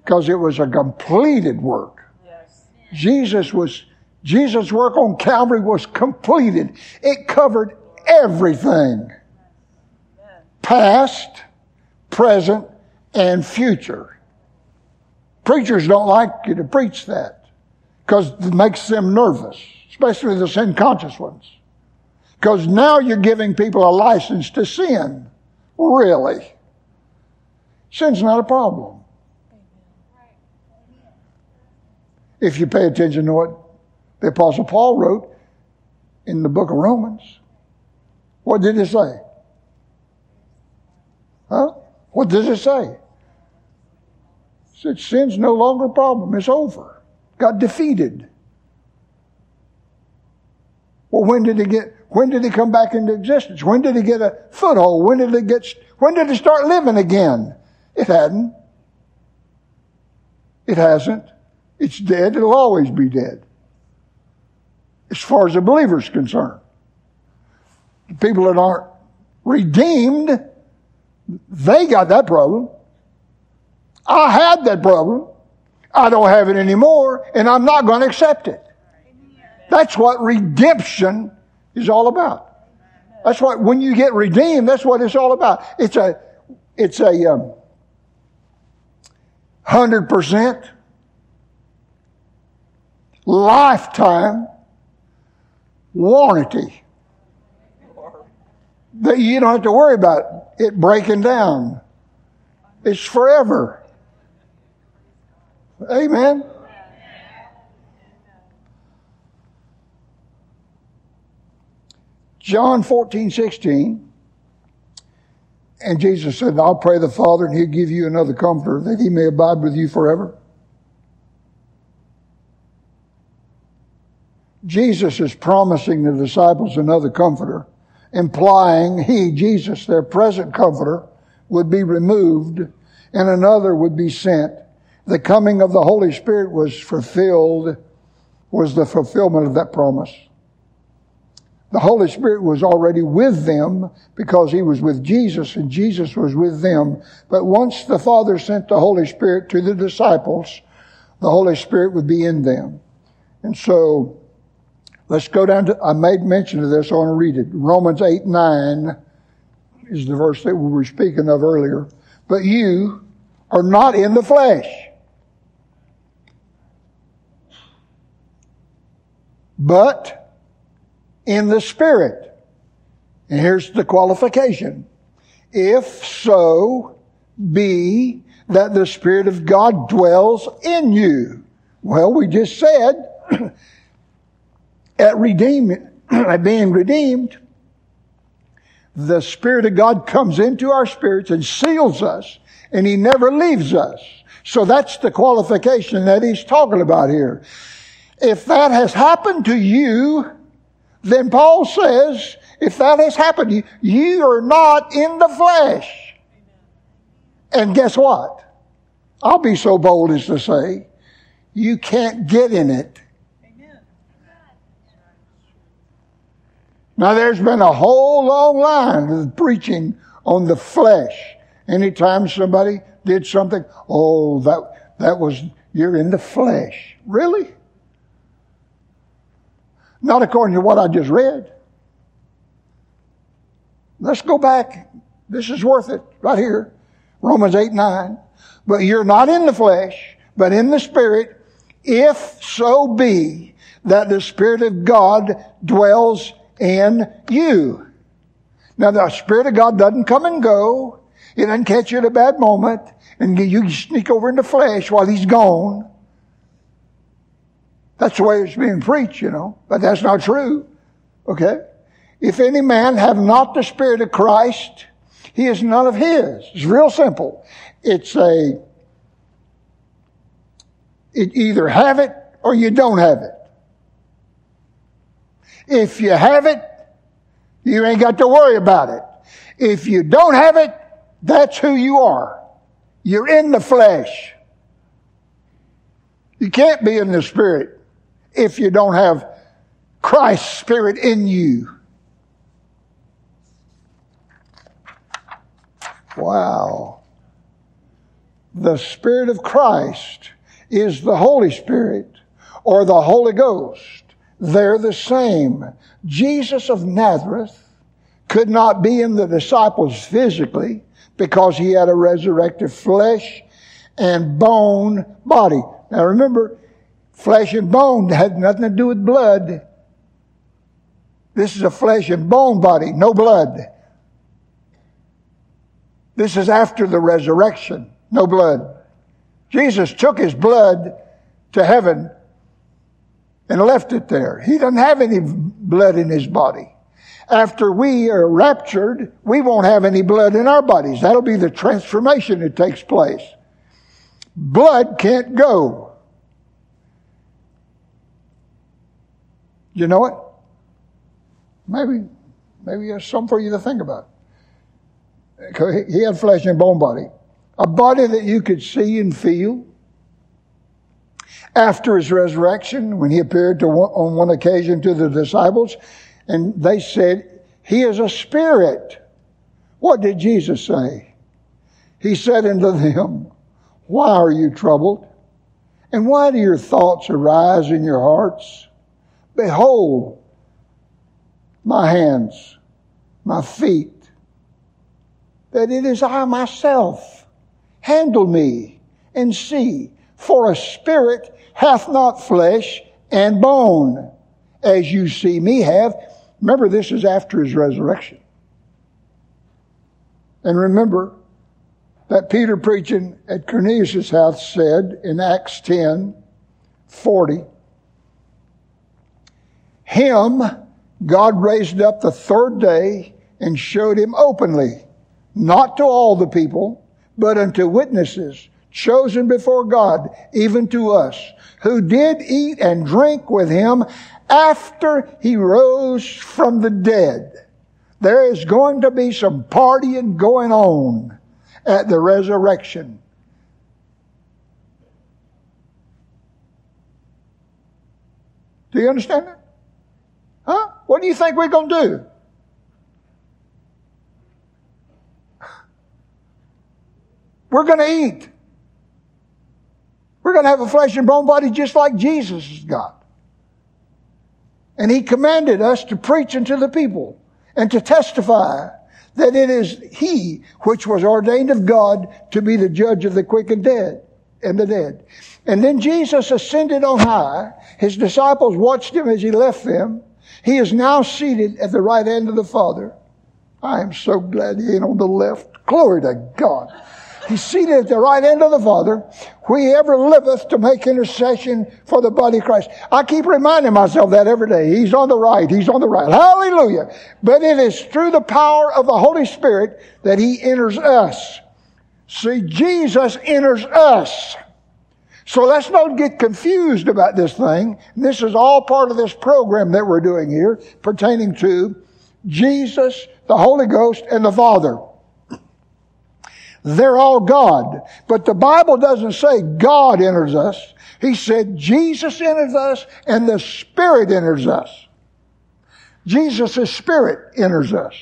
Because it was a completed work. Yes. Jesus was, Jesus' work on Calvary was completed. It covered everything. Past, present, and future. Preachers don't like you to preach that because it makes them nervous, especially the sin conscious ones. Because now you're giving people a license to sin. Really? Sin's not a problem. If you pay attention to what the Apostle Paul wrote in the book of Romans, what did it say? Huh? What does it say? It said sin's no longer a problem. It's over. Got defeated. Well, when did he get, when did he come back into existence? When did he get a foothold? When did he get, when did he start living again? It hadn't. It hasn't. It's dead. It'll always be dead. As far as the believer's concerned. The people that aren't redeemed, they got that problem. I had that problem. I don't have it anymore, and I'm not going to accept it. That's what redemption is all about. That's what, when you get redeemed, that's what it's all about. It's a, it's a, um, hundred percent lifetime warranty that you don't have to worry about it breaking down. It's forever. Amen. John 14, 16. And Jesus said, I'll pray the Father and he'll give you another comforter that he may abide with you forever. Jesus is promising the disciples another comforter, implying he, Jesus, their present comforter, would be removed and another would be sent. The coming of the Holy Spirit was fulfilled, was the fulfillment of that promise. The Holy Spirit was already with them because he was with Jesus and Jesus was with them. But once the Father sent the Holy Spirit to the disciples, the Holy Spirit would be in them. And so, let's go down to, I made mention of this, I want to read it. Romans 8, 9 is the verse that we were speaking of earlier. But you are not in the flesh. But in the Spirit. And here's the qualification. If so be that the Spirit of God dwells in you. Well, we just said at redeeming, at being redeemed, the Spirit of God comes into our spirits and seals us, and He never leaves us. So that's the qualification that He's talking about here. If that has happened to you, then Paul says, if that has happened you, are not in the flesh. And guess what? I'll be so bold as to say, you can't get in it. Now there's been a whole long line of preaching on the flesh. Anytime somebody did something, oh, that, that was, you're in the flesh. Really? Not according to what I just read. Let's go back. This is worth it right here. Romans 8, 9. But you're not in the flesh, but in the spirit, if so be that the spirit of God dwells in you. Now the spirit of God doesn't come and go. It doesn't catch you at a bad moment and you sneak over in the flesh while he's gone. That's the way it's being preached, you know, but that's not true. Okay? If any man have not the Spirit of Christ, he is none of his. It's real simple. It's a, it either have it or you don't have it. If you have it, you ain't got to worry about it. If you don't have it, that's who you are. You're in the flesh. You can't be in the spirit if you don't have Christ's Spirit in you. Wow. The Spirit of Christ is the Holy Spirit or the Holy Ghost. They're the same. Jesus of Nazareth could not be in the disciples physically because he had a resurrected flesh and bone body. Now remember, flesh and bone had nothing to do with blood. This is a flesh and bone body, no blood. This is after the resurrection, no blood. Jesus took his blood to heaven and left it there. He doesn't have any blood in his body. After we are raptured, we won't have any blood in our bodies. That'll be the transformation that takes place. Blood can't go. You know it? Maybe, maybe there's something for you to think about. He had flesh and bone body. A body that you could see and feel. After his resurrection, when he appeared to one, on one occasion to the disciples, and they said, He is a spirit. What did Jesus say? He said unto them, Why are you troubled? And why do your thoughts arise in your hearts? Behold, my hands, my feet, that it is I myself. Handle me and see, for a spirit hath not flesh and bone, as you see me have. Remember, this is after his resurrection. And remember that Peter preaching at Cornelius' house said in Acts 10 40, Him God raised up the third day and showed him openly, not to all the people, but unto witnesses chosen before God, even to us, who did eat and drink with him after he rose from the dead. There is going to be some partying going on at the resurrection. Do you understand that? Huh? What do you think we're going to do? We're going to eat. We're going to have a flesh and bone body just like Jesus has got. And he commanded us to preach unto the people and to testify that it is he which was ordained of God to be the judge of the quick and dead and the dead. And then Jesus ascended on high. His disciples watched him as he left them. He is now seated at the right hand of the Father. I am so glad he ain't on the left. Glory to God. He's seated at the right hand of the Father, where he ever liveth to make intercession for the body of Christ. I keep reminding myself that every day. He's on the right. He's on the right. Hallelujah. But it is through the power of the Holy Spirit that he enters us. See, Jesus enters us. So let's not get confused about this thing. This is all part of this program that we're doing here pertaining to Jesus, the Holy Ghost, and the Father. They're all God. But the Bible doesn't say God enters us. He said Jesus enters us and the Spirit enters us. Jesus' Spirit enters us.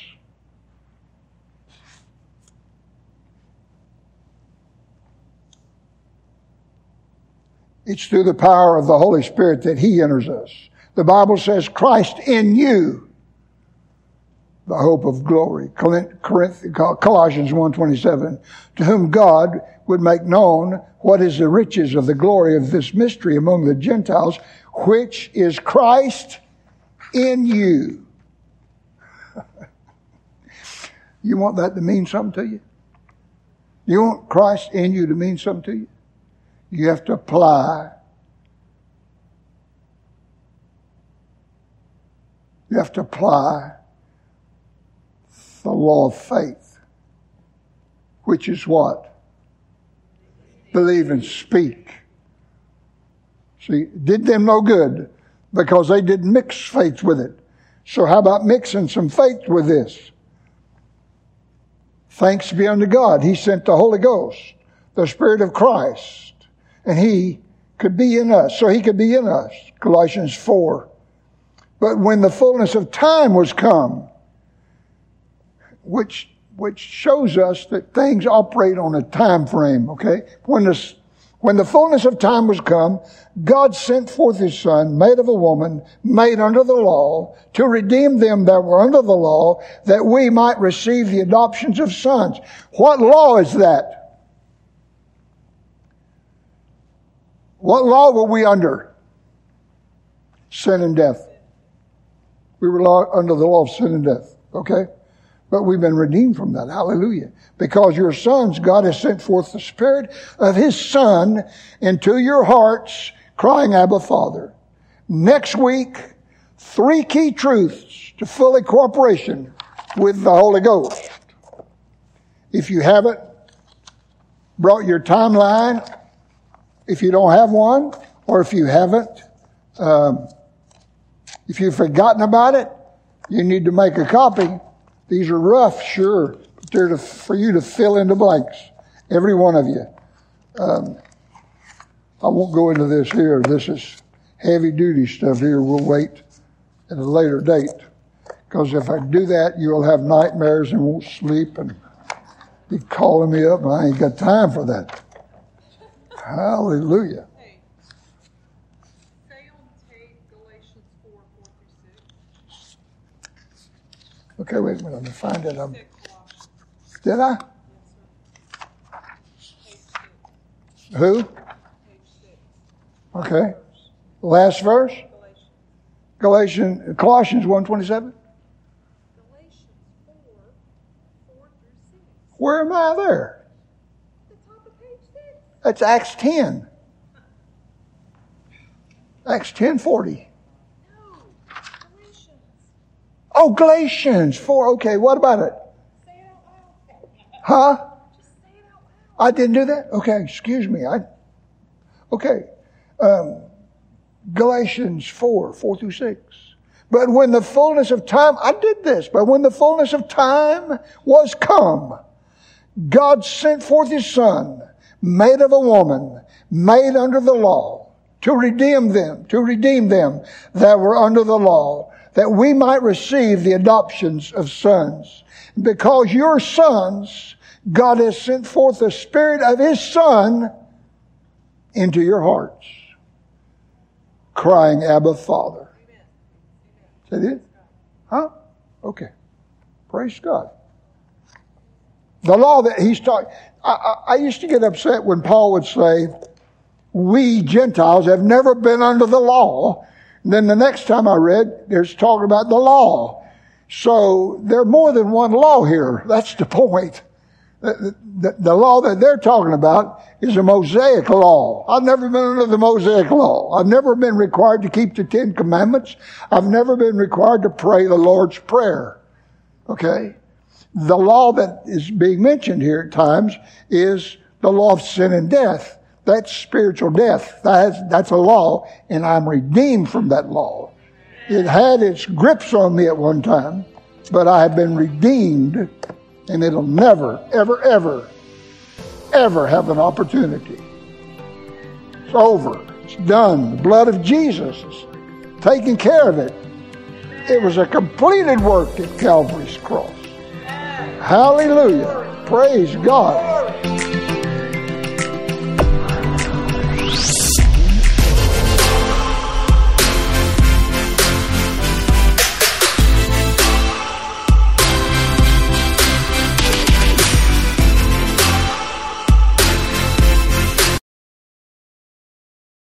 It's through the power of the Holy Spirit that He enters us. The Bible says Christ in you the hope of glory. Colossians 1.27, to whom God would make known what is the riches of the glory of this mystery among the Gentiles, which is Christ in you. you want that to mean something to you? You want Christ in you to mean something to you? You have to apply. You have to apply the law of faith, which is what? Believe and speak. See, did them no good because they didn't mix faith with it. So how about mixing some faith with this? Thanks be unto God. He sent the Holy Ghost, the Spirit of Christ, and He could be in us, so he could be in us. Colossians 4. But when the fullness of time was come, which which shows us that things operate on a time frame, okay? When the, when the fullness of time was come, God sent forth his son, made of a woman, made under the law, to redeem them that were under the law, that we might receive the adoptions of sons. What law is that? What law were we under? Sin and death. We were under the law of sin and death. Okay? But we've been redeemed from that. Hallelujah. Because your sons, God has sent forth the Spirit of His Son into your hearts, crying, Abba, Father. Next week, three key truths to fully cooperation with the Holy Ghost. If you haven't brought your timeline, if you don't have one, or if you haven't, um, if you've forgotten about it, you need to make a copy these are rough, sure, but they're to, for you to fill in the blanks, every one of you. Um, I won't go into this here. This is heavy duty stuff here. We'll wait at a later date. Because if I do that, you'll have nightmares and won't sleep and be calling me up, I ain't got time for that. Hallelujah. Okay, wait a minute. Let me find it. Um, did I? Who? Okay. Last verse? Galatians, Galatians Colossians 127? Where am I there? That's Acts 10. Acts 1040. Oh, Galatians 4. Okay, what about it? Huh? I didn't do that? Okay, excuse me. I, okay. Um, Galatians 4, 4 through 6. But when the fullness of time, I did this, but when the fullness of time was come, God sent forth his son, made of a woman, made under the law, to redeem them, to redeem them that were under the law, that we might receive the adoptions of sons. Because your sons, God has sent forth the Spirit of His Son into your hearts, crying, Abba, Father. Is that? Huh? Okay. Praise God. The law that he's talking, I, I, used to get upset when Paul would say, we Gentiles have never been under the law then the next time I read, there's talking about the law. So there are more than one law here. That's the point. The, the, the, law that they're talking about is a Mosaic law. I've never been under the Mosaic law. I've never been required to keep the Ten Commandments. I've never been required to pray the Lord's Prayer. Okay? The law that is being mentioned here at times is the law of sin and death. That's spiritual death. That's, that's a law, and I'm redeemed from that law. It had its grips on me at one time, but I have been redeemed, and it'll never, ever, ever, ever have an opportunity. It's over. It's done. The blood of Jesus is taking care of it. It was a completed work at Calvary's cross. Hallelujah. Praise God.